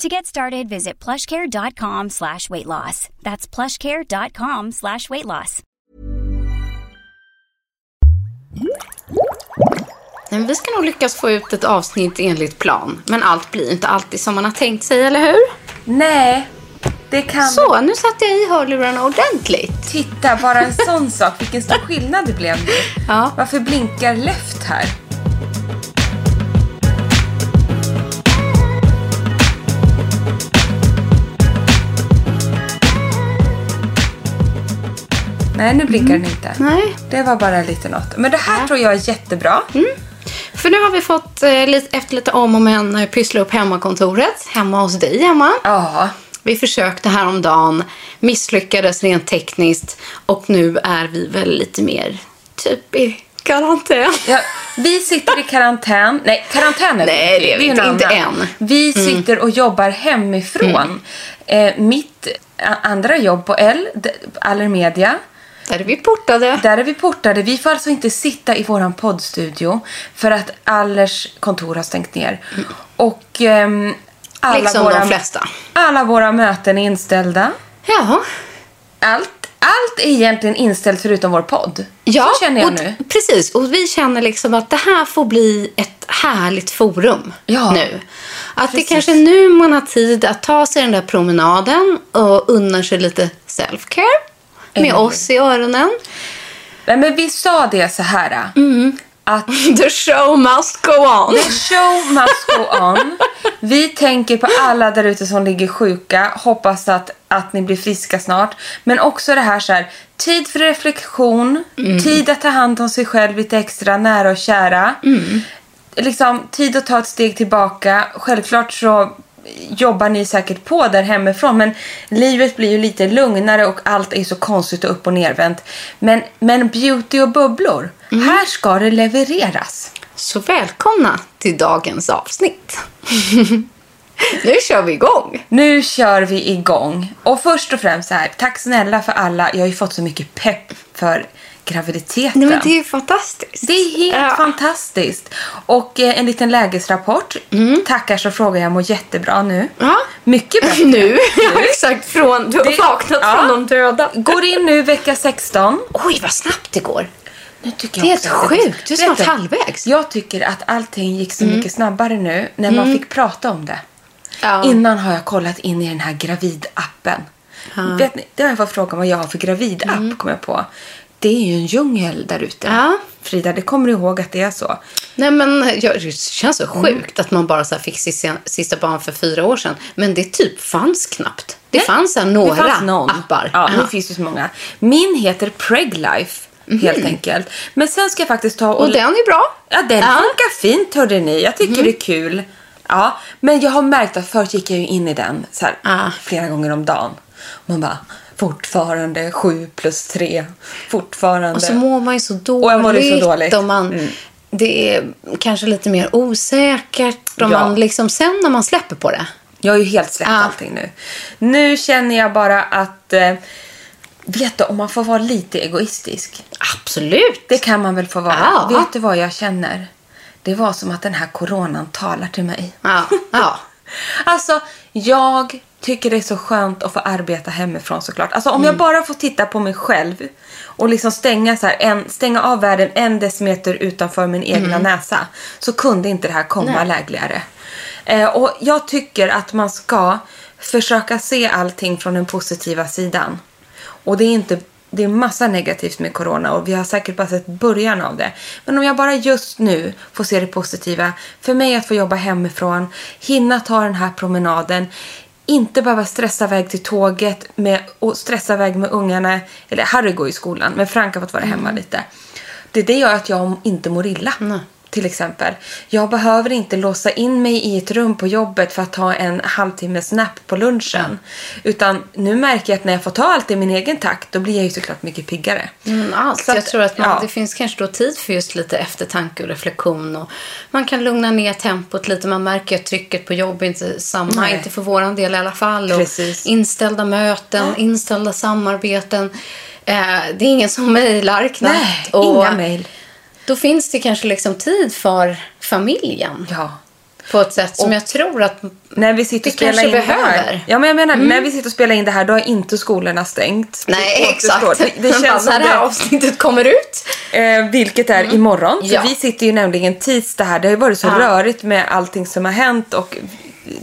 To get started, visit plushcare.com slash weight loss. That's plushcare.com slash weight loss. Men vi ska nog lyckas få ut ett avsnitt enligt plan. Men allt blir inte alltid som man har tänkt sig, eller hur? Nej, det kan... Så, nu satte jag i hörlurarna ordentligt. Titta, bara en sån sak. Vilken stor skillnad det blev nu. Ja. Varför blinkar left här? Nej, nu blinkar den inte. Nej. Det var bara lite något. Men det här tror jag är jättebra. För nu har vi fått, eh, efter lite om och men, eh, pyssla upp hemmakontoret. Hemma hos dig, Emma. Ja. Vi försökte häromdagen, misslyckades rent tekniskt och nu är vi väl lite mer typ i karantän. Ja, vi sitter i karantän. Nej, karantän är Nej, det är vi inte. Inte än. Mm. Vi sitter och jobbar hemifrån. Eh, mitt andra jobb på L, Allermedia, Där är vi portade. där är vi portade. Vi får alltså inte sitta i våran poddstudio för att Allers kontor har stängt ner. Och ehm, alla, Liksom våra, de flesta. alla våra möten är inställda. Ja. Allt, allt är egentligen inställt förutom vår podd. Ja, Så känner jag nu. Precis, och vi känner liksom att det här får bli ett härligt forum Ja, nu. Att precis. det kanske är nu man har tid att ta sig den där promenaden och unna sig lite self-care med oss i öronen. Nej, men vi sa det så här. Att The show must go on. The show must go on. Vi tänker på alla där ute som ligger sjuka. Hoppas att, att ni blir friska snart. Men också det här så här. Tid för reflektion. Tid att ta hand om sig själv lite extra nära och kära. Liksom, tid att ta ett steg tillbaka. Självklart så jobbar ni säkert på där hemifrån men livet blir ju lite lugnare och allt är så konstigt och upp och nervänt. Men, men beauty och bubblor, här ska det levereras. Så välkomna till dagens avsnitt. nu kör vi igång. Nu kör vi igång. Och först och främst så här, tack snälla för alla. Jag har ju fått så mycket pepp för graviditeten. Nej, men det är fantastiskt. Det är helt Ja. fantastiskt. Och eh, en liten lägesrapport. Tackar så frågar jag mår jättebra nu. Ja. Mycket bättre. Nu, ja, exakt. Från, du har Det- vaknat ja. från de döda. Går in nu vecka 16. Oj, vad snabbt det går. Nu tycker Det är helt sjukt. Du är snart halvvägs. Mm. Jag tycker att allting gick så mycket snabbare nu när man fick prata om det. Ja. Innan har jag kollat in i den här gravidappen. Vet ni, det har jag fått fråga vad jag har för gravidapp, kom jag på. Det är ju en djungel där ute. Mm. Ja. Frida, det kommer du ihåg att det är så? Nej, men det känns så sjukt att man bara så fick sista, sista barn för fyra år sedan. Men det typ fanns knappt. Det Nej, fanns här några det fanns någon. appar. Ja, nu finns det så många. Min heter Preglife, helt enkelt. Men sen ska jag faktiskt ta och... Och den är bra. Ja, den Ja. funkar fint hörde ni. Jag tycker det är kul. Ja, men jag har märkt att förut gick jag in i den så här, Ah. flera gånger om dagen. Man bara, fortfarande sju plus tre. Fortfarande. Och så mår man ju så dåligt. Och jag så dåligt. Och man, Mm. Det är kanske lite mer osäkert. Ja. man liksom, sen när man släpper på det. Jag har ju helt släppt Ja. allting nu. Nu känner jag bara att... Eh, vet du, om man får vara lite egoistisk. Absolut. Det kan man väl få vara. Ja. Vet du vad jag känner? Det var som att den här coronan talar till mig. Ja. ja. Alltså, jag tycker det är så skönt att få arbeta hemifrån såklart. Alltså om Mm. jag bara får titta på mig själv och liksom stänga, så här, en, stänga av världen en decimeter utanför min egna Mm. näsa så kunde inte det här komma lägligare. Eh, och jag tycker att man ska försöka se allting från den positiva sidan. Och det är inte det är massa negativt med corona och vi har säkert bara sett början av det. Men om jag bara just nu får se det positiva. För mig att få jobba hemifrån, hinna ta den här promenaden, inte behöva stressa iväg till tåget med, och stressa iväg med ungarna. Eller Harry går i skolan, men Frank har fått vara hemma lite. Det, det gör att jag inte mår illa. Till exempel. Jag behöver inte låsa in mig i ett rum på jobbet för att ta en halvtimmes nap på lunchen. Utan nu märker jag att när jag får ta allt i min egen takt, då blir jag ju såklart mycket piggare. Mm, allt. Så att- jag tror att man, ja. det finns kanske då tid för just lite eftertanke och reflektion. Och man kan lugna ner tempot lite. Man märker att trycket på jobb är inte samma. Nej. Inte för våran del i alla fall. Och inställda möten, inställda samarbeten. Eh, det är ingen som mejlar knappt. Nej, och inga mejl. Då finns det kanske liksom tid för familjen. Ja. På ett sätt som jag tror att När vi sitter och spelar in det här. behöver. Mm. Ja, men jag menar, när vi sitter och spelar in det här, då har inte skolorna stängt. Nej, Det exakt. Det, det känns bara som när det här avsnittet kommer ut. Eh, vilket är imorgon. För Ja. vi sitter ju nämligen tisdag här. Det har ju varit så Ja. rörigt med allting som har hänt och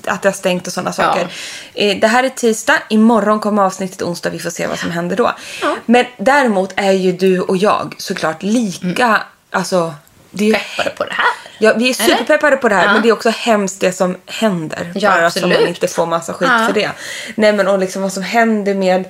att det har stängt och sådana saker. Eh, det här är tisdag. Imorgon kommer avsnittet onsdag. Vi får se vad som händer då. Men däremot är ju du och jag såklart lika... Alltså, det är Peppade på det här. Ja, vi är Eller? superpeppade på det här, Ja. men det är också hemskt det som händer. Ja, bara så man absolut. inte får massa skit Ja. för det. Nej, men och liksom vad som händer med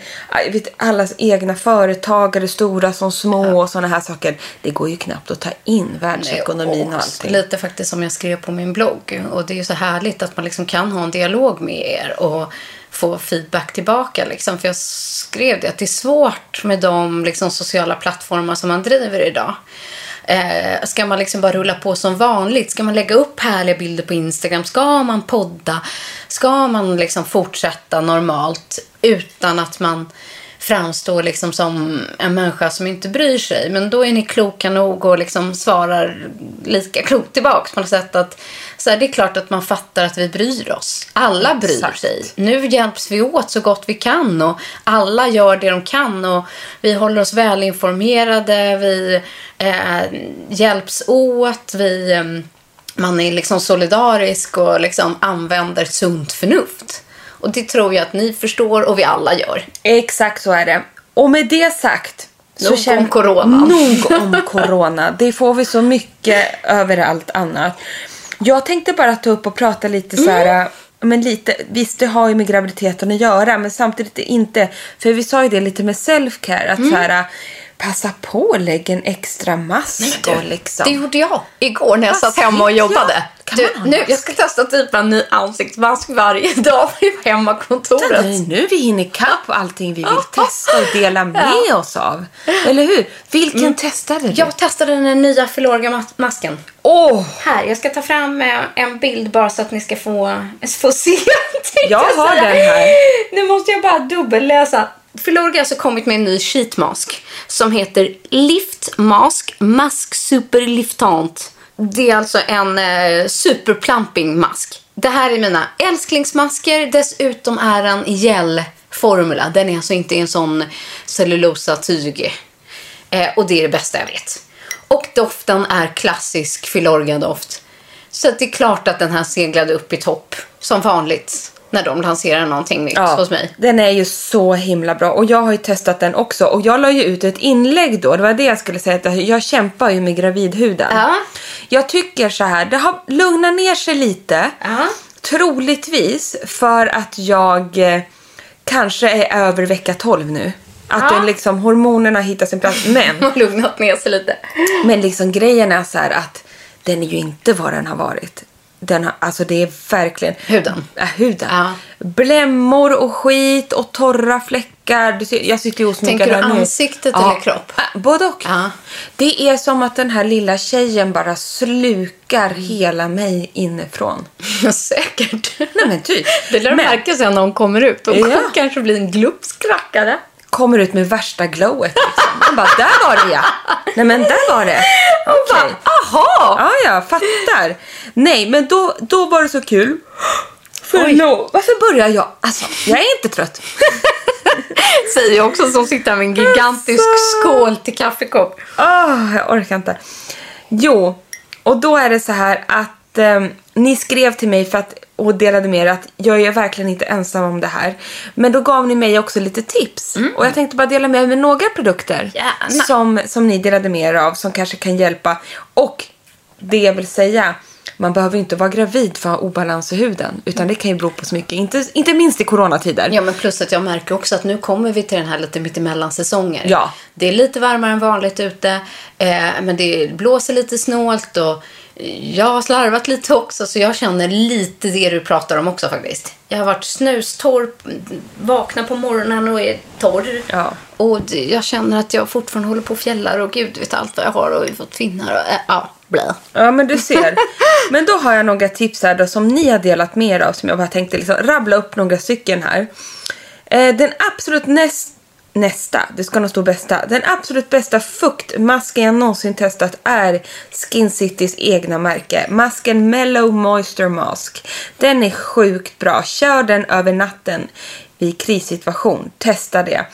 vet, allas egna företagare, stora som små och sådana här saker. Det går ju knappt att ta in världsekonomin och Och allting. Lite faktiskt som jag skrev på min blogg. Och det är ju så härligt att man liksom kan ha en dialog med er och få feedback tillbaka. Liksom. För jag skrev det att det är svårt med de liksom, sociala plattformar som man driver idag. Eh, ska man liksom bara rulla på som vanligt? Ska man lägga upp härliga bilder på Instagram? Ska man podda? Ska man liksom fortsätta normalt utan att man framstår liksom som en människa som inte bryr sig. Men då är ni kloka nog och liksom svarar lika klokt tillbaks på något sätt. Att, så här, det är klart att man fattar att vi bryr oss. Alla bryr Exakt. sig. Nu hjälps vi åt så gott vi kan och alla gör det de kan och vi håller oss välinformerade, vi eh, hjälps åt, vi, eh, man är liksom solidarisk och liksom använder sunt förnuft. Och det tror jag att ni förstår och vi alla gör. Exakt så är det. Och med det sagt. Nog om corona. Nog om corona. Det får vi så mycket över allt annat. Jag tänkte bara ta upp och prata lite så här. Mm. Men lite, visst, det har ju med graviditeten att göra, men samtidigt inte. För vi sa ju det lite med self-care, att Mm. så här, passa på och lägga en extra mask och liksom. Det gjorde jag igår när jag satt hemma och jobbade. ja. Du, nu, jag ska testa typ en ny ansiktsmask varje dag på hemmakontoret. Nej, nu vi hinner ikapp allting vi vill Ja. testa och dela med oss av. Eller hur? Vilken testade du? Jag testade den nya Filorga-masken. Åh! Här, jag ska ta fram eh, en bild bara så att ni ska få, få se. Jag har säga. den här. Nu måste jag bara dubbelläsa. Filorga har alltså kommit med en ny sheetmask som heter Lift Mask Mask Super Liftant. Det är alltså en eh, superplumping mask. Det här är mina älsklingsmasker. Dessutom är den i gelformula. Den är alltså inte i en sån cellulosa-tyg. Eh, och det är det bästa jag vet. Och doften är klassisk Filorga-doft. Så det är klart att den här seglade upp i topp. Som vanligt när de lanserar någonting nytt hos mig. Den är ju så himla bra och jag har ju testat den också och jag la ju ut ett inlägg då, det var det jag skulle säga, att jag kämpar ju med gravidhuden. Ja. Jag tycker så här, det har lugnat ner sig lite. Ja. Troligtvis för att jag eh, kanske är över vecka 12 nu. Att Ja. liksom, hormonerna hittar sin plats. Men, har lugnat ner sig lite. men liksom grejen är så här att den är ju inte vad den har varit. Den har, alltså det är verkligen... Huden. Ja, huden. Ja. Blämmor och skit och torra fläckar. Du ser, jag sitter ju Tänker du här nu. ansiktet eller kropp? Äh, Både och. Ja. Det är som att den här lilla tjejen bara slukar hela mig inifrån. Säkert. Nej men typ. Det lär Men- märka sen när hon kommer ut. Hon Ja. kanske blir en glupsk rackare. Kommer ut med värsta glowet. Liksom. Man bara, där var det ja. Nej men där var det. Okej. Aha! Ja, ja, fattar. Nej, men då, då var det så kul. Förlåt. Varför börjar jag? Alltså, jag är inte trött. Säger jag också som sitter med en gigantisk skål till kaffekopp. Åh, jag orkar inte. Jo, och då är det så här att eh, ni skrev till mig för att, och delade med er att jag är verkligen inte ensam om det här. Men då gav ni mig också lite tips. Och jag tänkte bara dela med mig med några produkter Gärna. som, som ni delade med er av som kanske kan hjälpa. Och det jag vill säga, man behöver inte vara gravid för att ha obalans i huden. Utan det kan ju bero på så mycket, inte, inte minst i coronatider. Ja, men plus att jag märker också att nu kommer vi till den här lite mittemellan säsonger. Ja. Det är lite varmare än vanligt ute, eh, men det blåser lite snålt och jag har slarvat lite också så jag känner lite det du pratar om också faktiskt. Jag har varit snustorr, vaknar på morgonen och är torr. Ja. Och jag känner att jag fortfarande håller på och fjällar och gud vet allt vad jag har och fått finnar och äh, ja, blä. Ja, men du ser. Men då har jag några tips här då som ni har delat med er av som jag bara tänkte liksom rabbla upp några stycken här. Eh, den absolut näst, nästa, det ska nog stå bästa. Den absolut bästa fuktmasken jag någonsin testat är Skin Citys egna märke. Masken Mellow Moisture Mask. Den är sjukt bra. Kör den över natten vid krissituation. Testa det.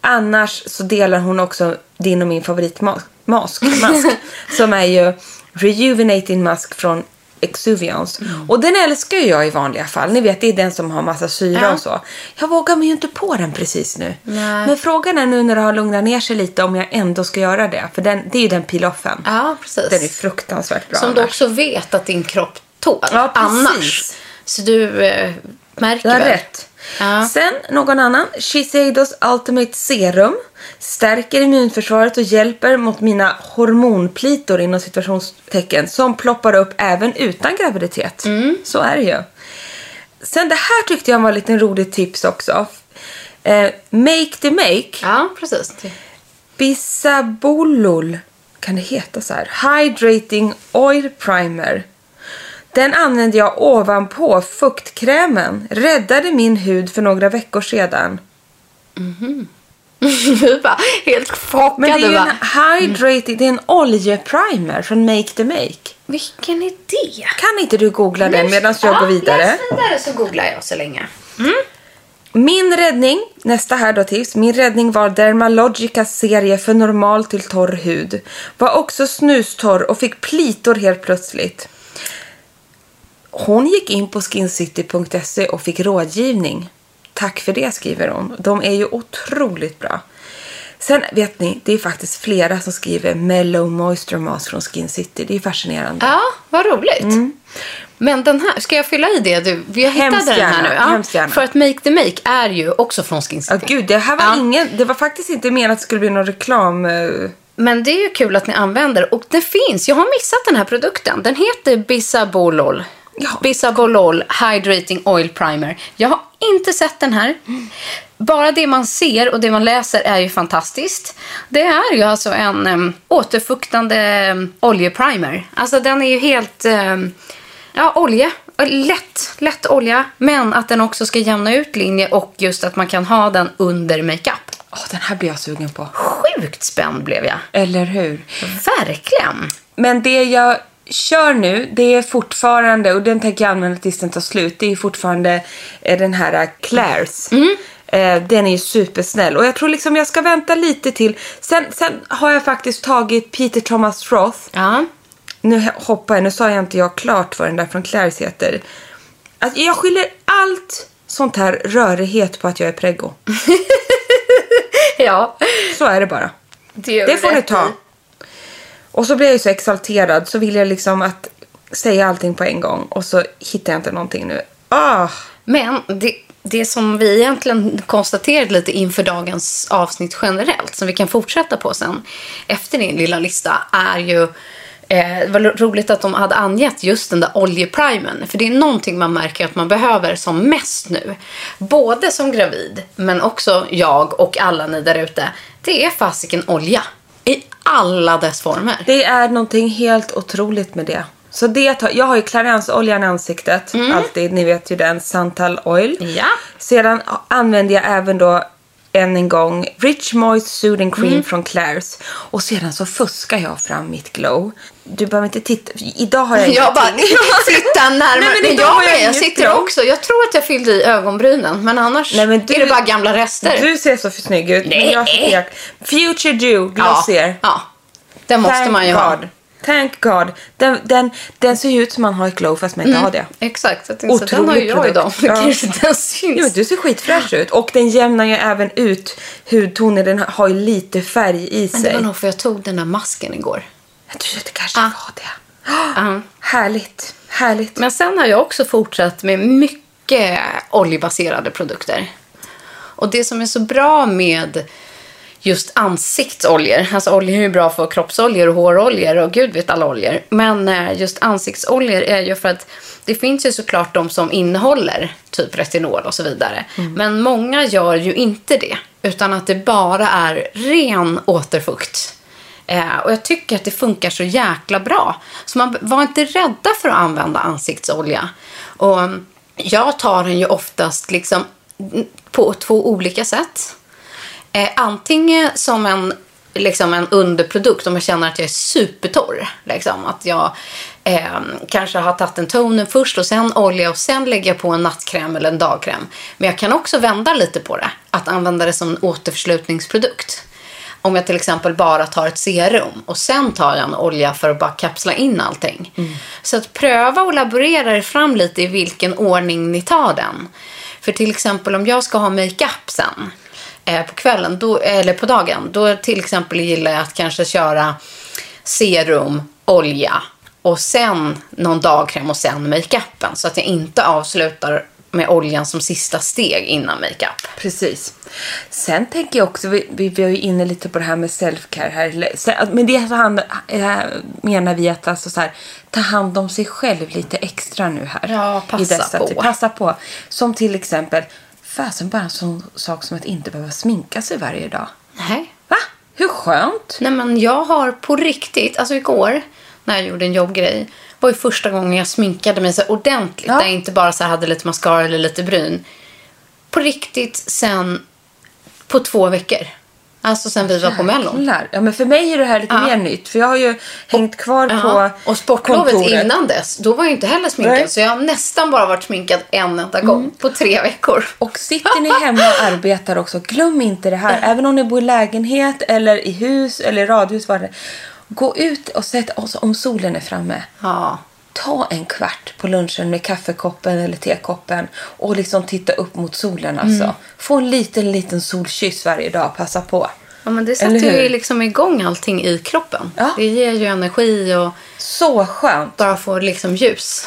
Annars så delar hon också din och min favoritmask mask, mask som är ju Rejuvenating Mask från Exuviance. Och den älskar jag i vanliga fall. Ni vet, det är den som har massa syra Ja. och så. Jag vågar mig ju inte på den precis nu. Nej. Men frågan är nu när det har lugnat ner sig lite om jag ändå ska göra det. För den, det är ju den peel-offen. Ja, precis. Den är fruktansvärt bra Som du annars. också vet att din kropp tål Ja, precis. annars. Så du eh, märker Du väl. rätt. Ja. Sen någon annan. Shiseidos Ultimate Serum. Stärker immunförsvaret och hjälper mot mina hormonplitor inom situationstecken som ploppar upp även utan graviditet. Mm. Så är det ju. Sen det här tyckte jag var en liten rolig tips också. Eh, make the make. Ja, precis. Bisabolol. Kan det heta så här? Hydrating Oil Primer. Den använde jag ovanpå fuktkrämen. Räddade min hud för några veckor sedan. Vi bara helt chockade. Men det är ju en hydrating, det är en oljeprimer från Make the Make. Vilken idé! Kan inte du googla den medan jag går vidare? Läs vidare så googlar jag så länge. Min räddning, nästa här då tips. Min räddning var Dermalogicas serie för normal till torr hud. Var också snustorr och fick plitor helt plötsligt. Hon gick in på skincity.se och fick rådgivning. Tack för det skriver hon. De är ju otroligt bra. Sen vet ni, det är faktiskt flera som skriver Mellow Moisture Mask från Skin City. Det är fascinerande. Ja, vad roligt. Mm. Men den här, ska jag fylla i det? Du, vi har hittat Hemskt den här gärna, nu. gärna. För att Make the Make är ju också från Skin Ja, City. gud, det här var Ja. ingen... Det var faktiskt inte menat att det skulle bli någon reklam... eh, Men det är ju kul att ni använder. Och det finns, jag har missat den här produkten. Den heter Bisabolol. Ja. Bisabolol Hydrating Oil Primer. Jag har inte sett den här. Bara det man ser och det man läser är ju fantastiskt. Det är ju alltså en um, återfuktande um, oljeprimer. Alltså den är ju helt... Um, ja, olja. Lätt, lätt olja. Men att den också ska jämna ut linje och just att man kan ha den under makeup. Åh, den här blir jag sugen på. Sjukt spänd blev jag. Eller hur? Verkligen. Men det jag kör nu, det är fortfarande, och den tänker jag använda tills den tar slut, det är fortfarande eh, den här eh, Claire's. Eh, den är ju supersnäll. Och jag tror liksom jag ska vänta lite till. Sen, sen har jag faktiskt tagit Peter Thomas Roth. Ja. Nu hoppar jag, nu sa jag inte jag klart vad den där från Claire's heter. Att jag skyller allt sånt här rörighet på att jag är preggo. Ja. Så är det bara. Det, Det får ni ta. Och så blir jag så exalterad så vill jag liksom att säga allting på en gång och så hittar jag inte någonting nu. Ah! Men det, det som vi egentligen konstaterade lite inför dagens avsnitt generellt, som vi kan fortsätta på sen efter din lilla lista, är ju eh, det var roligt att de hade angett just den där oljeprimen. För det är någonting man märker att man behöver som mest nu. Både som gravid, men också jag och alla ni där ute. Det är fasiken olja. I alla dess former. Det är någonting helt otroligt med det. Så det tar, jag har ju Clarence-oljan i ansiktet. Alltid, ni vet ju den, Santal Oil. Ja. Sedan använder jag även då än en gång. Rich Moist Soothing Cream från Claire's. Och sedan så fuskar jag fram mitt glow. Du behöver inte titta. Idag har jag Jag bara, titta närmare. Nej, men men idag jag, har jag jag sitter glow. också. Jag tror att jag fyllde i ögonbrynen. Men annars Nej, men du- är det bara gamla rester. Du ser så snygg ut. men Nej. Jag ser, Future ja, Glossier. ja, det måste Thank man ju God. ha. Thank God. Den, den, den ser ju ut som man har ett glow fast man inte har det. Exakt, jag tänkte, så den har ju Otrolig jag idag. Ja. kanske ens syns. Jo, du ser skitfräsch ut. Och den jämnar ju även ut hudtonen. Den har ju lite färg i Men det sig. var nog för jag tog den där masken igår. Jag tror att det kanske Ah. var det. Ja. Härligt. Härligt. Men sen har jag också fortsatt med mycket oljebaserade produkter. Och det som är så bra med just ansiktsoljor, alltså oljor är bra för kroppsoljor och håroljor och gud vet alla oljor. Men eh, just ansiktsoljor är ju för att det finns ju såklart de som innehåller typ retinol och så vidare. Men många gör ju inte det, utan att det bara är ren återfukt. Eh, och jag tycker att det funkar så jäkla bra. Så man var inte rädda för att använda ansiktsolja. Och mm, jag tar den ju oftast liksom mm, på två olika sätt. Eh, antingen som en, liksom en underprodukt om jag känner att jag är supertorr. Liksom, att jag eh, kanske har tagit en toner först och sen olja och sen lägger jag på en nattkräm eller en dagkräm. Men jag kan också vända lite på det. Att använda det som en återförslutningsprodukt. Om jag till exempel bara tar ett serum och sen tar jag en olja för att bara kapsla in allting. Så att pröva och laborera er fram lite i vilken ordning ni tar den. För till exempel om jag ska ha makeup sen på kvällen, då, eller på dagen, då till exempel gillar jag att kanske köra serum, olja och sen någon dagkräm och sen makeupen. Så att jag inte avslutar med oljan som sista steg innan makeup. Precis. Sen tänker jag också, vi, vi, vi är ju inne lite på det här med self-care här. Men det hand, eh, menar vi att alltså så här, ta hand om sig själv lite extra nu här. Ja, passa på. Passa på. Som till exempel, fasen bara en sån sak som att inte behöva sminka sig varje dag. Nej. Va? Hur skönt? Nej men jag har på riktigt, alltså igår när jag gjorde en jobbgrej var ju första gången jag sminkade mig så ordentligt. Ja. Där jag inte bara så hade lite mascara eller lite bryn. På riktigt sen på två veckor. Alltså sen vi var på Mellon. Ja, men för mig är det här lite Ja. mer nytt. För jag har ju hängt kvar Ja. på Och sportlovet kontoret. innan dess, då var jag inte heller sminkad. Nej. Mm. Så jag har nästan bara varit sminkad en enda gång på tre veckor. Och sitter ni hemma och arbetar också, glöm inte det här. Även om ni bor i lägenhet eller i hus eller radhus. Vad det. Gå ut och sätt oss om solen är framme. Ja. Ta en kvart på lunchen med kaffekoppen eller tekoppen och liksom titta upp mot solen alltså. Mm. Få en liten, liten solkyss varje dag. Passa på. ja men det sätter ju liksom igång allting i kroppen. Ja. Det ger ju energi och Så skönt. bara få liksom ljus.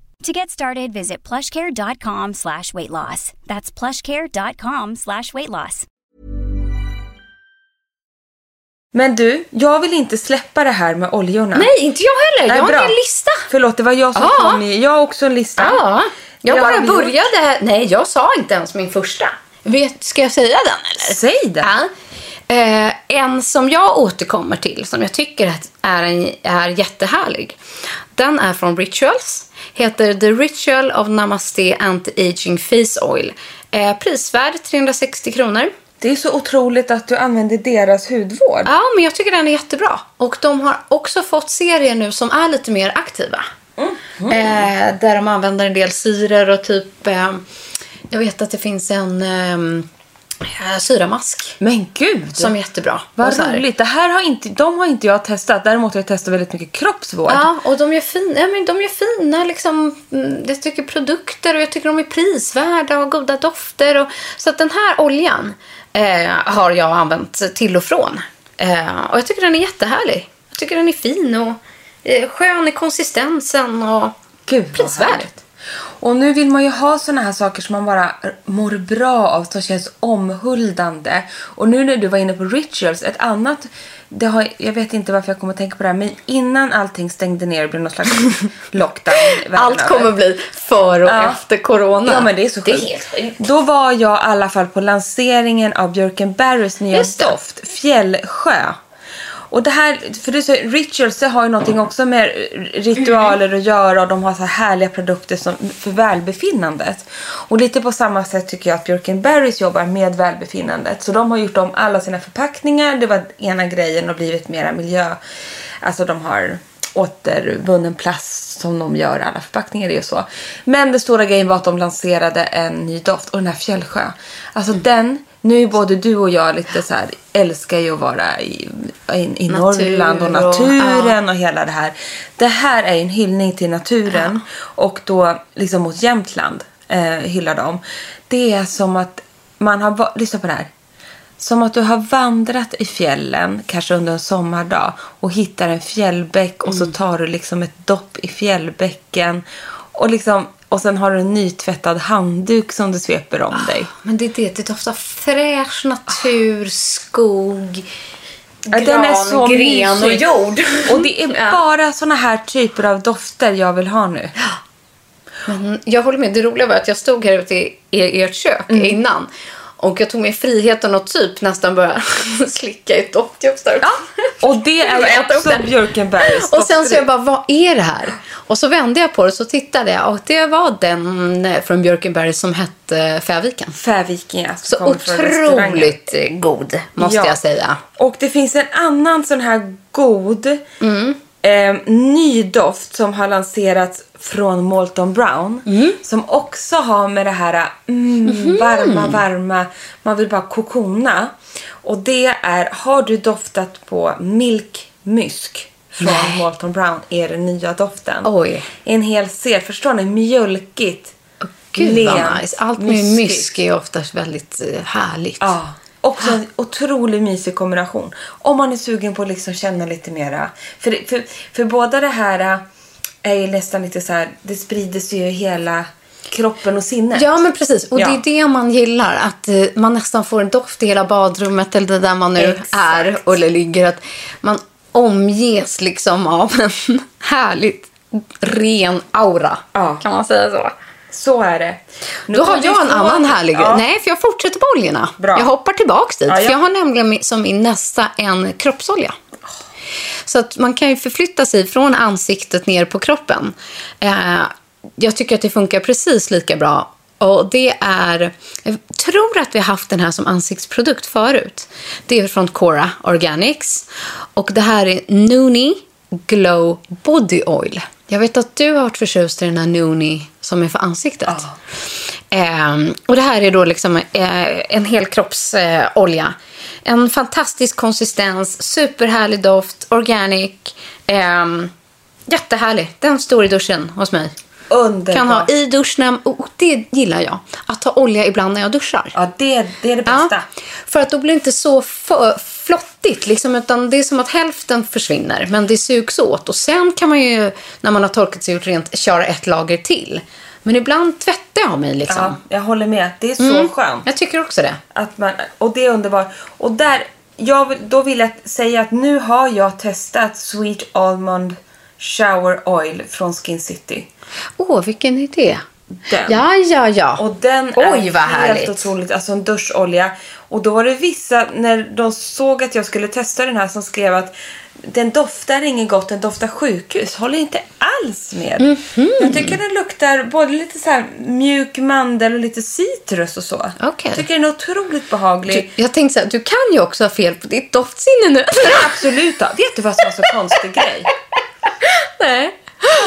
To get started, visit plushcare.com slash weight loss. That's plushcare.com slash weight loss. Men du, jag vill inte släppa det här med oljorna. Nej, inte jag heller. Jag har bra. en lista. Förlåt, det var jag som Ja. kom i. Jag har också en lista. Ja, jag Ja, bara vi- började. Nej, jag sa inte ens min första. Vet, ska jag säga den eller? Säg det. Ja. Eh, en som jag återkommer till, som jag tycker att är, en, är jättehärlig. Den är från Rituals. Heter The Ritual of Namaste Anti-Aging Face Oil. Eh, prisvärd 360 kronor. Det är så otroligt att du använder deras hudvård. Ja, men jag tycker den är jättebra. Och de har också fått serier nu som är lite mer aktiva. Eh, där de använder en del syror och typ... Eh, jag vet att det finns en eh, syramask Men gud! som är jättebra. Vad roligt. Det här har inte, de har inte jag testat. Däremot har jag testat väldigt mycket kroppsvård. Ja, och de gör, fin, ja, men de gör fina liksom, mm, jag tycker produkter och jag tycker de är prisvärda och goda dofter. Och, så att den här oljan eh, har jag använt till och från. Eh, och jag tycker den är jättehärlig. Jag tycker den är fin och eh, skön i konsistensen och Gud prisvärd. Och nu vill man ju ha såna här saker som man bara mår bra av, som känns omhuldande. Och nu när du var inne på rituals, ett annat, det har, jag vet inte varför jag kommer att tänka på det här, men innan allting stängde ner och blev någon slags lockdown. Allt över. kommer bli för och Ja. efter corona. Ja men det är så Det är sjukt. helt sjukt. Då var jag i alla fall på lanseringen av Björken Barrys nya det. doft, Fjällsjö. Och det här, för du säger, rituals har ju någonting också med ritualer att göra och de har så här härliga produkter som, för välbefinnandet. Och lite på samma sätt tycker jag att Björken Barrys jobbar med välbefinnandet. Så de har gjort om alla sina förpackningar, det var ena grejen och blivit mera miljö. Alltså de har återvunnen plast som de gör i alla förpackningar. Är ju så. Men den stora grejen var att de lanserade en ny doft och den här Fjällsjö. Alltså den, nu är både du och jag lite så här, älskar ju att vara i, i, i Natur Norrland och och- naturen och hela det här. Det här är en hyllning till naturen och då liksom mot Jämtland eh, hyllar de. Det är som att man har, lyssna på det här. Som att du har vandrat i fjällen, kanske under en sommardag och hittar en fjällbäck och så tar du liksom ett dopp i fjällbäcken och, liksom, och sen har du en nytvättad handduk som du sveper om dig. Men det är det, det doftar fräsch natur, skog, gran, den är så gren och jord. Och det är Ja. bara såna här typer av dofter jag vill ha nu. Men jag håller med. Det roliga var att jag stod här ute i i ert kök Mm. innan. Och jag tog mig friheten att typ nästan börja slicka i ett doftljus där ute. Och det är också. Björkenbergs Och sen så jag bara, vad är det här? Och så vände jag på det och så tittade jag och det var den eh, från Björkenberg som hette Fäviken. Fäviken, ja. Så otroligt god, måste Ja. jag säga. Och det finns en annan sån här god Mm. Eh, ny doft som har lanserats från Molton Brown. Mm. Som också har med det här mm, Mhm. varma, varma, man vill bara kokona. Och det är, har du doftat på milkmysk från Nej. Molton Brown är den nya doften. Oj. En hel ser, förstår ni? Mjölkigt. Gud lent, vad nice. Allt med mysk är oftast väldigt eh, härligt. Ja. Också en otroligt mysig kombination. Om man är sugen på att liksom känna lite mera. För, för, för båda det här äh, är ju nästan lite så här, det sprider sig ju hela kroppen och sinnet. Ja, men precis. Och Ja. det är det man gillar. Att eh, man nästan får en doft i hela badrummet eller där man nu Exakt. är eller ligger. Att man omges liksom av en härligt ren aura. Ja. Kan man säga så? Så är det. Nu Då har jag en annan härlig. Ja. Nej, för jag fortsätter på oljorna. Bra. Jag hoppar tillbaks dit. Ja, ja. För jag har nämligen som min nästa en kroppsolja. Så att man kan ju förflytta sig från ansiktet ner på kroppen. Eh, jag tycker att det funkar precis lika bra. Och det är, jag tror att vi har haft den här som ansiktsprodukt förut. Det är från Cora Organics. Och det här är Noonie Glow Body Oil. Jag vet att du har varit förtjust i den här Noonie som är för ansiktet. Ehm, och det här är då liksom eh, en helkroppsolja. Eh, en fantastisk konsistens, superhärlig doft, organic. ehm, jättehärlig. Den står i duschen hos mig. Underbart. Kan ha i duschen. Och det gillar jag. Att ha olja ibland när jag duschar. Ja, det, det är det bästa. Ja, för att då blir det inte så för, flottigt. Liksom, utan det är som att hälften försvinner, men det sugs åt. Och sen kan man ju, när man har torkat sig ut rent, köra ett lager till. Men ibland tvättar jag mig liksom. Ja, jag håller med. Det är så Mm. skönt. Jag tycker också det. Att man, och det är underbart. Och där, jag då vill jag säga att nu har jag testat Sweet Almond Shower Oil från Skin City. Åh, vilken idé. Den. Ja, ja, ja. Och den Oj, är helt härligt. otroligt. Alltså en duscholja. Och då var det vissa, när de såg att jag skulle testa den här, som skrev att den doftar inget gott, den doftar sjukhus. Håller inte alls med. Mhm. Jag tycker den luktar både lite så mjuk mandel och lite citrus och så. Okej. Jag tycker den är otroligt behaglig. Du, jag tänkte så här, du kan ju också ha fel på ditt doftsinne nu. Absolut. då. Vet du vad som var så konstig grej? Nej.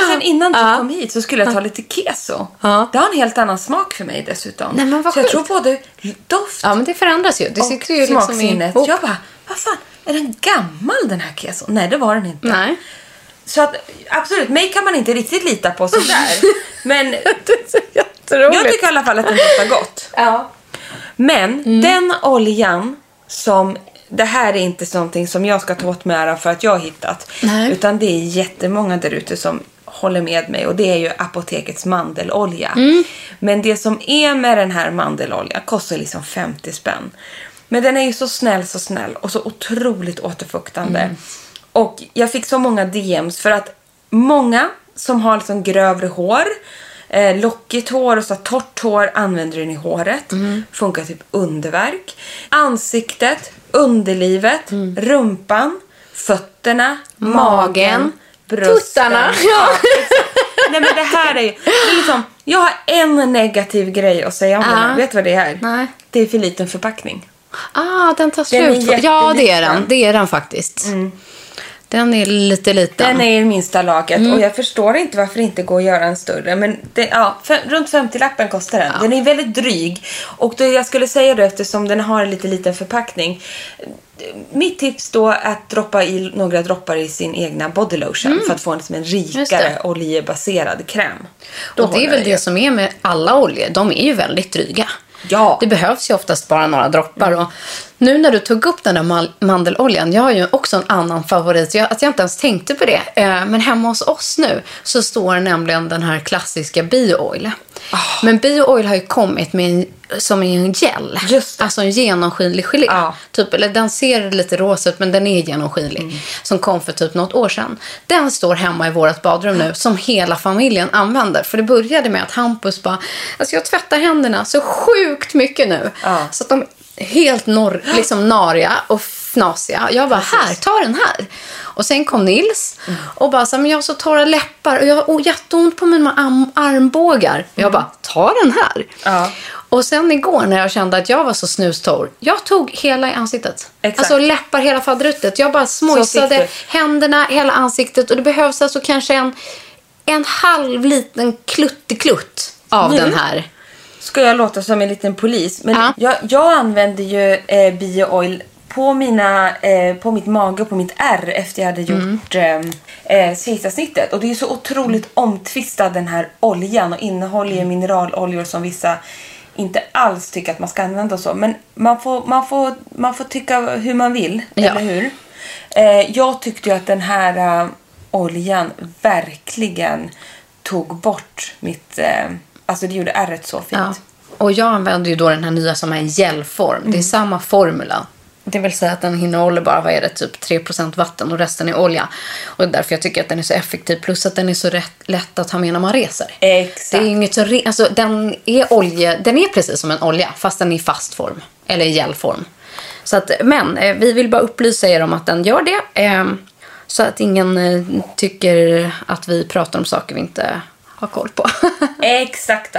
Och sen innan du kom hit så skulle jag ta lite keso. Ja. Det har en helt annan smak för mig dessutom. Nej, men vad så jag tror både doft Ja, men det förändras ju. Det och sitter ju liksom i... smaksinnet. Jag bara, vad fan, är den gammal den här keson? Nej, det var den inte. Nej. Så att, absolut, mig kan man inte riktigt lita på sådär. men det är så jätteroligt. jag tycker i alla fall att den doftar gott. Ja. Men Mm. den oljan som... Det här är inte någonting som jag ska ta åt mig äran för att jag har hittat. Nej. Utan det är jättemånga där ute som håller med mig. Och det är ju apotekets mandelolja. Mm. Men det som är med den här mandeloljan kostar liksom 50 spänn. Men den är ju så snäll, så snäll och så otroligt återfuktande. Mm. Och jag fick så många DMs för att många som har liksom grövre hår, eh, lockigt hår och så torrt hår använder den i håret. Mm. Funkar typ underverk. Ansiktet, underlivet, rumpan, fötterna, magen, Magen, brösten. tuttarna. Ja. Nej men det här är ju, är liksom, jag har en negativ grej att säga om den här. Vet du vad det är? Nej. Det är för liten förpackning. Ah, den tar Den slut. ja, det är den. Det är den faktiskt. Den är lite liten. Den är i minsta laget Mm. och jag förstår inte varför det inte går att göra en större. Men det, ja, runt 50-lappen kostar den. Den är väldigt dryg. Och det jag skulle säga då eftersom den har en lite liten förpackning. Mitt tips då är att droppa i några droppar i sin egna body lotion för att få en, liksom en Mm. Rikare det. oljebaserad kräm. Då Och det är väl ju. det som är med alla oljor. De är ju väldigt dryga. Ja. Det behövs ju oftast bara några droppar. Och nu när du tog upp den där mandeloljan. Jag har ju också en annan favorit. Jag, att jag inte ens tänkte på det. Eh, men hemma hos oss nu så står nämligen den här klassiska bio-oil. Ah. Men bio-oil har ju kommit med en, som en gel. Alltså en genomskinlig gelé. Ja. Typ, eller den ser lite rosa ut men den är genomskinlig. Som kom för typ något år sedan. Den står hemma i vårt badrum nu som hela familjen använder. För det började med att Hampus bara, alltså jag tvättar händerna så sjukt mycket nu. Ja. Så att de helt norr, liksom nariga och fnasiga. Jag bara, här, ta den här. Och sen kom Nils och bara, så här, men jag har så torra läppar och jag har oh, jätteont på mina arm, armbågar. Jag bara, ta den här. Ja. Och sen igår när jag kände att jag var så snustorr. Jag tog hela i ansiktet. Exakt. Alltså läppar, hela fadruttet. Jag bara smojsade händerna, hela ansiktet. Och det behövs alltså kanske en, en halv liten klutteklutt av Nu? den här. Ska jag låta som en liten polis. Men Ja. jag, jag använder ju eh, bio-oil på, mina, eh, på mitt mage och på mitt ärr efter jag hade gjort eh, eh, kejsarsnittet. Och det är så otroligt omtvistad den här oljan och innehåller ju mineraloljor som vissa inte alls tycker att man ska använda och så. Men man får, man får, man får tycka hur man vill, Ja. eller hur? Eh, jag tyckte ju att den här eh, oljan verkligen tog bort mitt... Eh, alltså det gjorde ärret så fint. Ja. Och jag använder ju då den här nya som är en gelform. Det är samma formula. Det vill säga att den innehåller bara, vad är det, typ 3% vatten och resten är olja. Och därför jag tycker att den är så effektiv. Plus att den är så rätt, lätt att ha med när man reser. Exakt. Det är inget så re- alltså, den är olje, den är precis som en olja fast den är i fast form. Eller i gelform. Så att, men eh, vi vill bara upplysa er om att den gör det. Eh, så att ingen eh, tycker att vi pratar om saker vi inte har koll på. Exakt.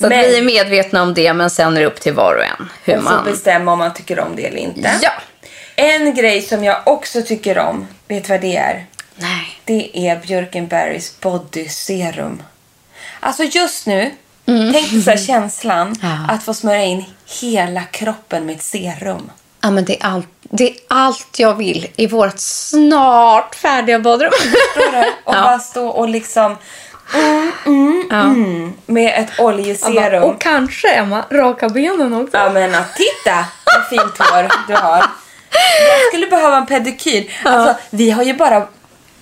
Så Men vi är medvetna om det, men sen är det upp till var och en hur och får man... bestämma om man tycker om det eller inte. Ja. En grej som jag också tycker om, vet du vad det är? Nej. Det är Björkenberrys body serum. Alltså just nu, tänk dig så känslan Mm. Ja. att få smörja in hela kroppen med ett serum. Ja, men det är, allt, det är allt jag vill i vårt snart färdiga badrum. Förstår du? Och Ja. bara stå och liksom mm, mm, mm, med ett oljeserum. Och kanske, Emma, raka benen också. Ja men titta vad fint hår du har. Jag skulle behöva en pedikyr. Alltså, vi har ju bara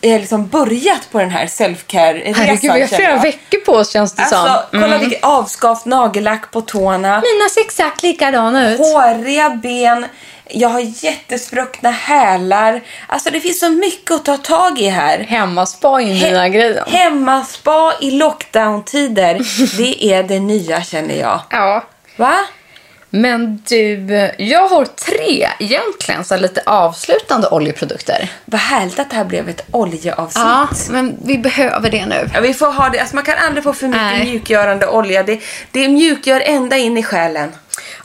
liksom börjat på den här self-care-resan. Herregud, vi har flera veckor på oss känns det Alltså, som. kolla Mm. vilket avskavt nagellack på tårna. Mina ser exakt likadana ut. Håriga ben. Jag har jättespruckna hälar. Alltså det finns så mycket att ta tag i här. Hemmaspa är nya grejen. Hemmaspa i lockdown-tider. det är det nya känner jag. Ja. Va? Men du, jag har tre egentligen så lite avslutande oljeprodukter. Vad härligt att det här blev ett oljeavsnitt. Ja, men vi behöver det nu. Ja, vi får ha det. Alltså, man kan aldrig få för mycket Nej. mjukgörande olja. Det, det mjukgör ända in i själen.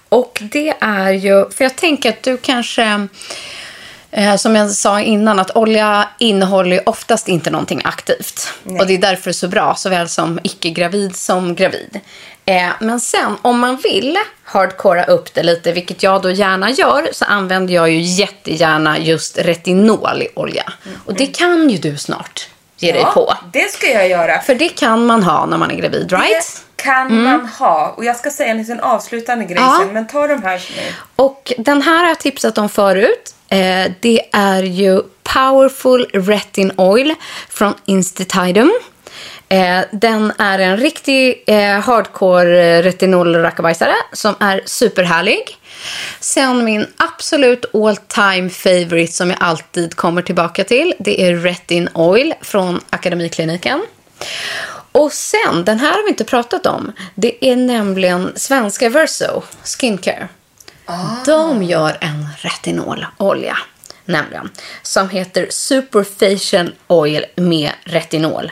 Och det är ju, för jag tänker att du kanske, eh, som jag sa innan, att olja innehåller ju oftast inte någonting aktivt. Och det är därför det är så bra, såväl som icke-gravid som gravid. Eh, men sen, om man vill hardcora upp det lite, vilket jag då gärna gör, så använder jag ju jättegärna just retinol i olja. Och det kan ju du snart ge dig på. det ska jag göra. För det kan man ha när man är gravid, right? Det kan man ha. Och jag ska säga en liten avslutande grej Ja. sen, men ta de här nu. Och den här har jag tipsat om förut. Eh, det är ju Powerful Retin Oil från Institutum. Eh, den är en riktig eh, hardcore retinol-rackabajsare som är superhärlig. Sen min absolut all time favorite som jag alltid kommer tillbaka till. Det är Retin Oil från Akademikliniken. Och sen, den här har vi inte pratat om. Det är nämligen svenska Verso Skincare. De gör en retinololja, nämligen, som heter Superfacial Oil med retinol.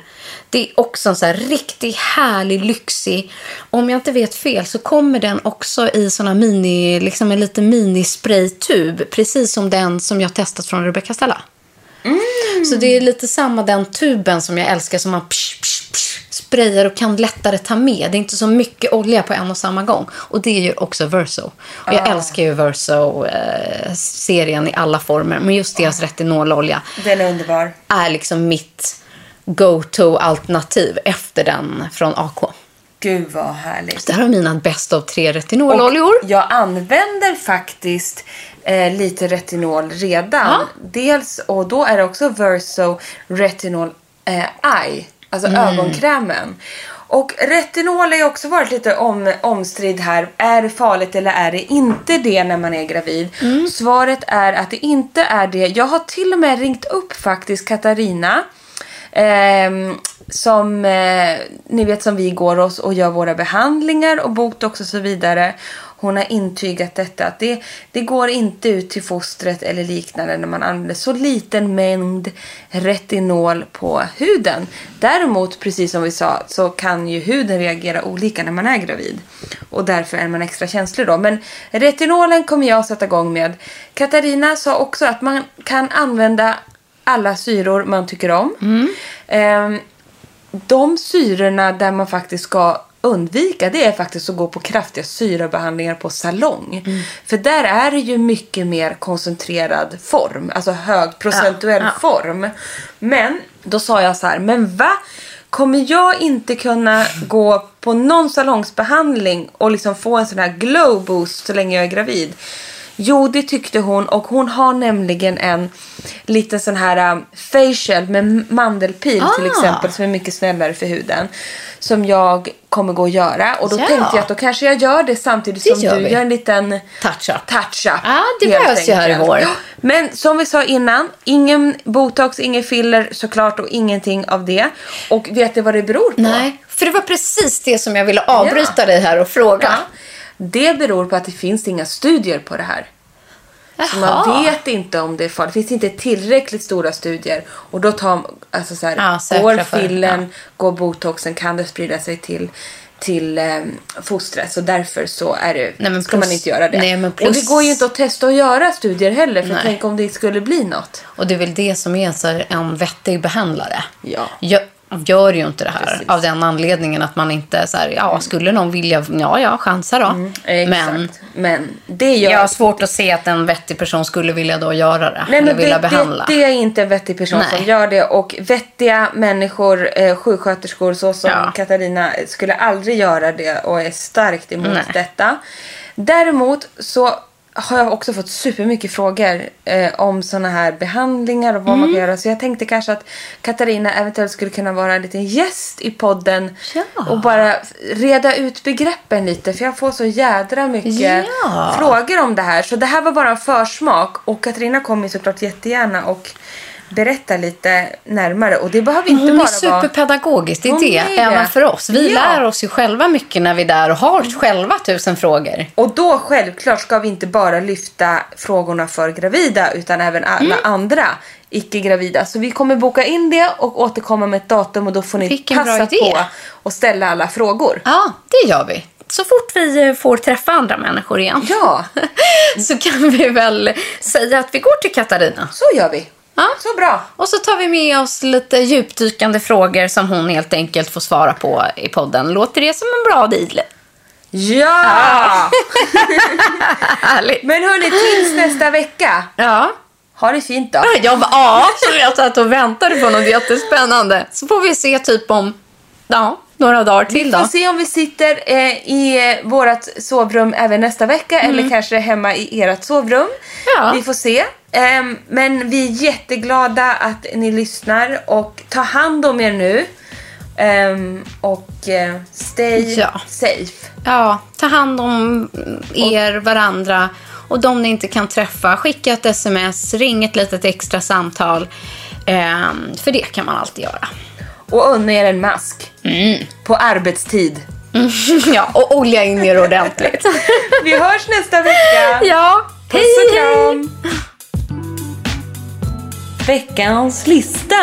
Det är också en så här riktigt härlig, lyxig. Om jag inte vet fel så kommer den också i såna mini, liksom en liten minispraytub. Precis som den som jag testat från Rebecca Stella. Så det är lite samma den tuben som jag älskar som man psh, psh, psh, sprayar och kan lättare ta med. Det är inte så mycket olja på en och samma gång. Och det gör också Verso. Och jag älskar ju Verso-serien i alla former. Men just deras retinololja Den är underbar. är liksom mitt go-to-alternativ efter den från AK. Gud vad härligt. Det här är mina bäst av tre retinololjor. Jag använder faktiskt eh, lite retinol redan. Ja. Dels, och då är det också Verso Retinol eh, Eye. Alltså Mm. ögonkrämen. Och retinol har ju också varit lite om, omstridd här. Är det farligt eller är det inte det när man är gravid? Mm. Svaret är att det inte är det. Jag har till och med ringt upp faktiskt Katarina. Eh, som eh, ni vet som vi går oss och gör våra behandlingar och botox och så vidare. Hon har intygat detta att det, det går inte ut till fostret eller liknande när man använder så liten mängd retinol på huden. Däremot, precis som vi sa, så kan ju huden reagera olika när man är gravid. Och därför är man extra känslig då. Men retinolen kommer jag sätta igång med. Katarina sa också att man kan använda alla syror man tycker om. Ehm, de syrorna där man faktiskt ska undvika det är faktiskt att gå på kraftiga syrabehandlingar på salong. För där är det ju mycket mer koncentrerad form, alltså hög procentuell form. Men då sa jag så här, men va? Kommer jag inte kunna gå på någon salongsbehandling och liksom få en sån här glow boost så länge jag är gravid? Jo, det tyckte hon och hon har nämligen en liten sån här um, facial med mandelpil till Ah. exempel som är mycket snällare för huden. Som jag kommer gå och göra och då Ja. tänkte jag att då kanske jag gör det samtidigt Det som gör du vi. gör en liten Touch-up. touch-up. Ja, det behövs ju här i vår. Ja, Men som vi sa innan, ingen botox, ingen filler såklart och ingenting av det. Och vet du vad det beror på? Nej, för det var precis det som jag ville avbryta dig här och fråga. Ja. Det beror på att det finns inga studier på det här. Så man vet inte om det är farligt. Det finns inte tillräckligt stora studier. Och då tar alltså så här, Ja, går fillen, ja. går botoxen kan det sprida sig till till eh, fostret. Så därför så är det, Nej, men ska man plus- inte göra det. nej, men Och plus- det går ju inte att testa och göra studier heller. För Nej. tänk om det skulle bli något. Och det är väl det som är så en vettig behandlare. Ja. Jag gör ju inte det här Precis. av den anledningen att man inte så här, ja, skulle någon vilja, ja, ja, chansa då. Mm. Men Men det gör jag har svårt att se att en vettig person skulle vilja då göra det. Nej, eller vilja det, behandla. Det, det är inte en vettig person Nej. som gör det. Och vettiga människor, eh, sjuksköterskor så som Ja. Katarina skulle aldrig göra det och är starkt emot Nej. detta. Däremot så har jag också fått supermycket frågor eh, om såna här behandlingar och vad man kan göra. Så jag tänkte kanske att Katarina eventuellt skulle kunna vara en liten gäst i podden. Ja. Och bara reda ut begreppen lite. För jag får så jädra mycket Ja. frågor om det här. Så det här var bara en försmak. Och Katarina kommer såklart jättegärna och berätta lite närmare. Och det behöver inte Hon är bara vara... superpedagogisk, det är Hon det. är det. Även för oss. Vi Ja. lär oss ju själva mycket när vi är där och har själva tusen frågor. Och då självklart ska vi inte bara lyfta frågorna för gravida utan även alla Mm. andra icke-gravida. Så vi kommer boka in det och återkomma med ett datum och då får ni Vilken passa på och ställa alla frågor. Ja, det gör vi. Så fort vi eh, får träffa andra människor igen Ja, så kan vi väl säga att vi går till Katarina. så gör vi. Ja. Så bra. Och så tar vi med oss lite djupdykande frågor som hon helt enkelt får svara på i podden. Låter det som en bra deal? Ja! Härligt. Men hörni, tills nästa vecka. Ja. Ha det fint då. Bara, ja, så jag satt och väntade på något jättespännande. Så får vi se typ om ja, några dagar till Vi då. får se om vi sitter eh, i eh, vårt sovrum även nästa vecka eller kanske hemma i ert sovrum. Mm. Ja. Vi får se. Ehm, men vi är jätteglada att ni lyssnar och ta hand om er nu. Ehm, och eh, stay Ja. safe. Ja, ta hand om er, varandra. Och de ni inte kan träffa, skicka ett sms, ring ett litet extra samtal. Ehm, för det kan man alltid göra. Och unna er en mask. Mm. På arbetstid. ja, och olja in er ordentligt. Vi hörs nästa vecka. ja, Puss och kram. Veckans lista.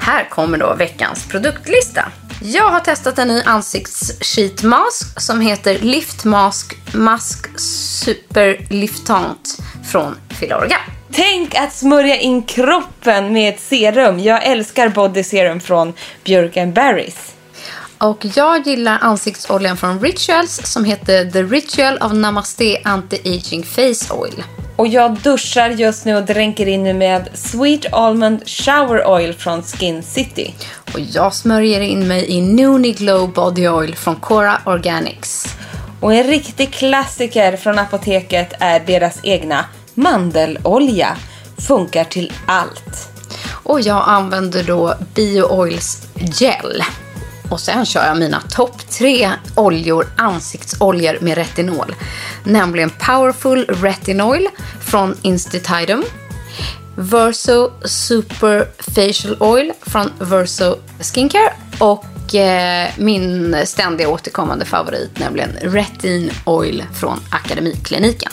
Här kommer då veckans produktlista. Jag har testat en ny ansiktssheetmask som heter Lift Mask Mask Super Liftant från Filorga. Tänk att smörja in kroppen med ett serum. Jag älskar body serum från Björk Berries. Och jag gillar ansiktsoljan från Rituals som heter The Ritual of Namaste Anti-Aging Face Oil. Och jag duschar just nu och dränker in mig med Sweet Almond Shower Oil från Skin City. Och jag smörjer in mig i Noonie Glow Body Oil från Cora Organics. Och en riktig klassiker från apoteket är deras egna mandelolja. Funkar till allt. Och jag använder då Bio Oils Gel. Och sen kör jag mina topp tre oljor, ansiktsoljor med retinol. Nämligen Powerful Retinoil från Institutum. Verso Super Facial Oil från Verso Skincare. Och eh, min ständiga återkommande favorit, nämligen Retin Oil från Akademikliniken.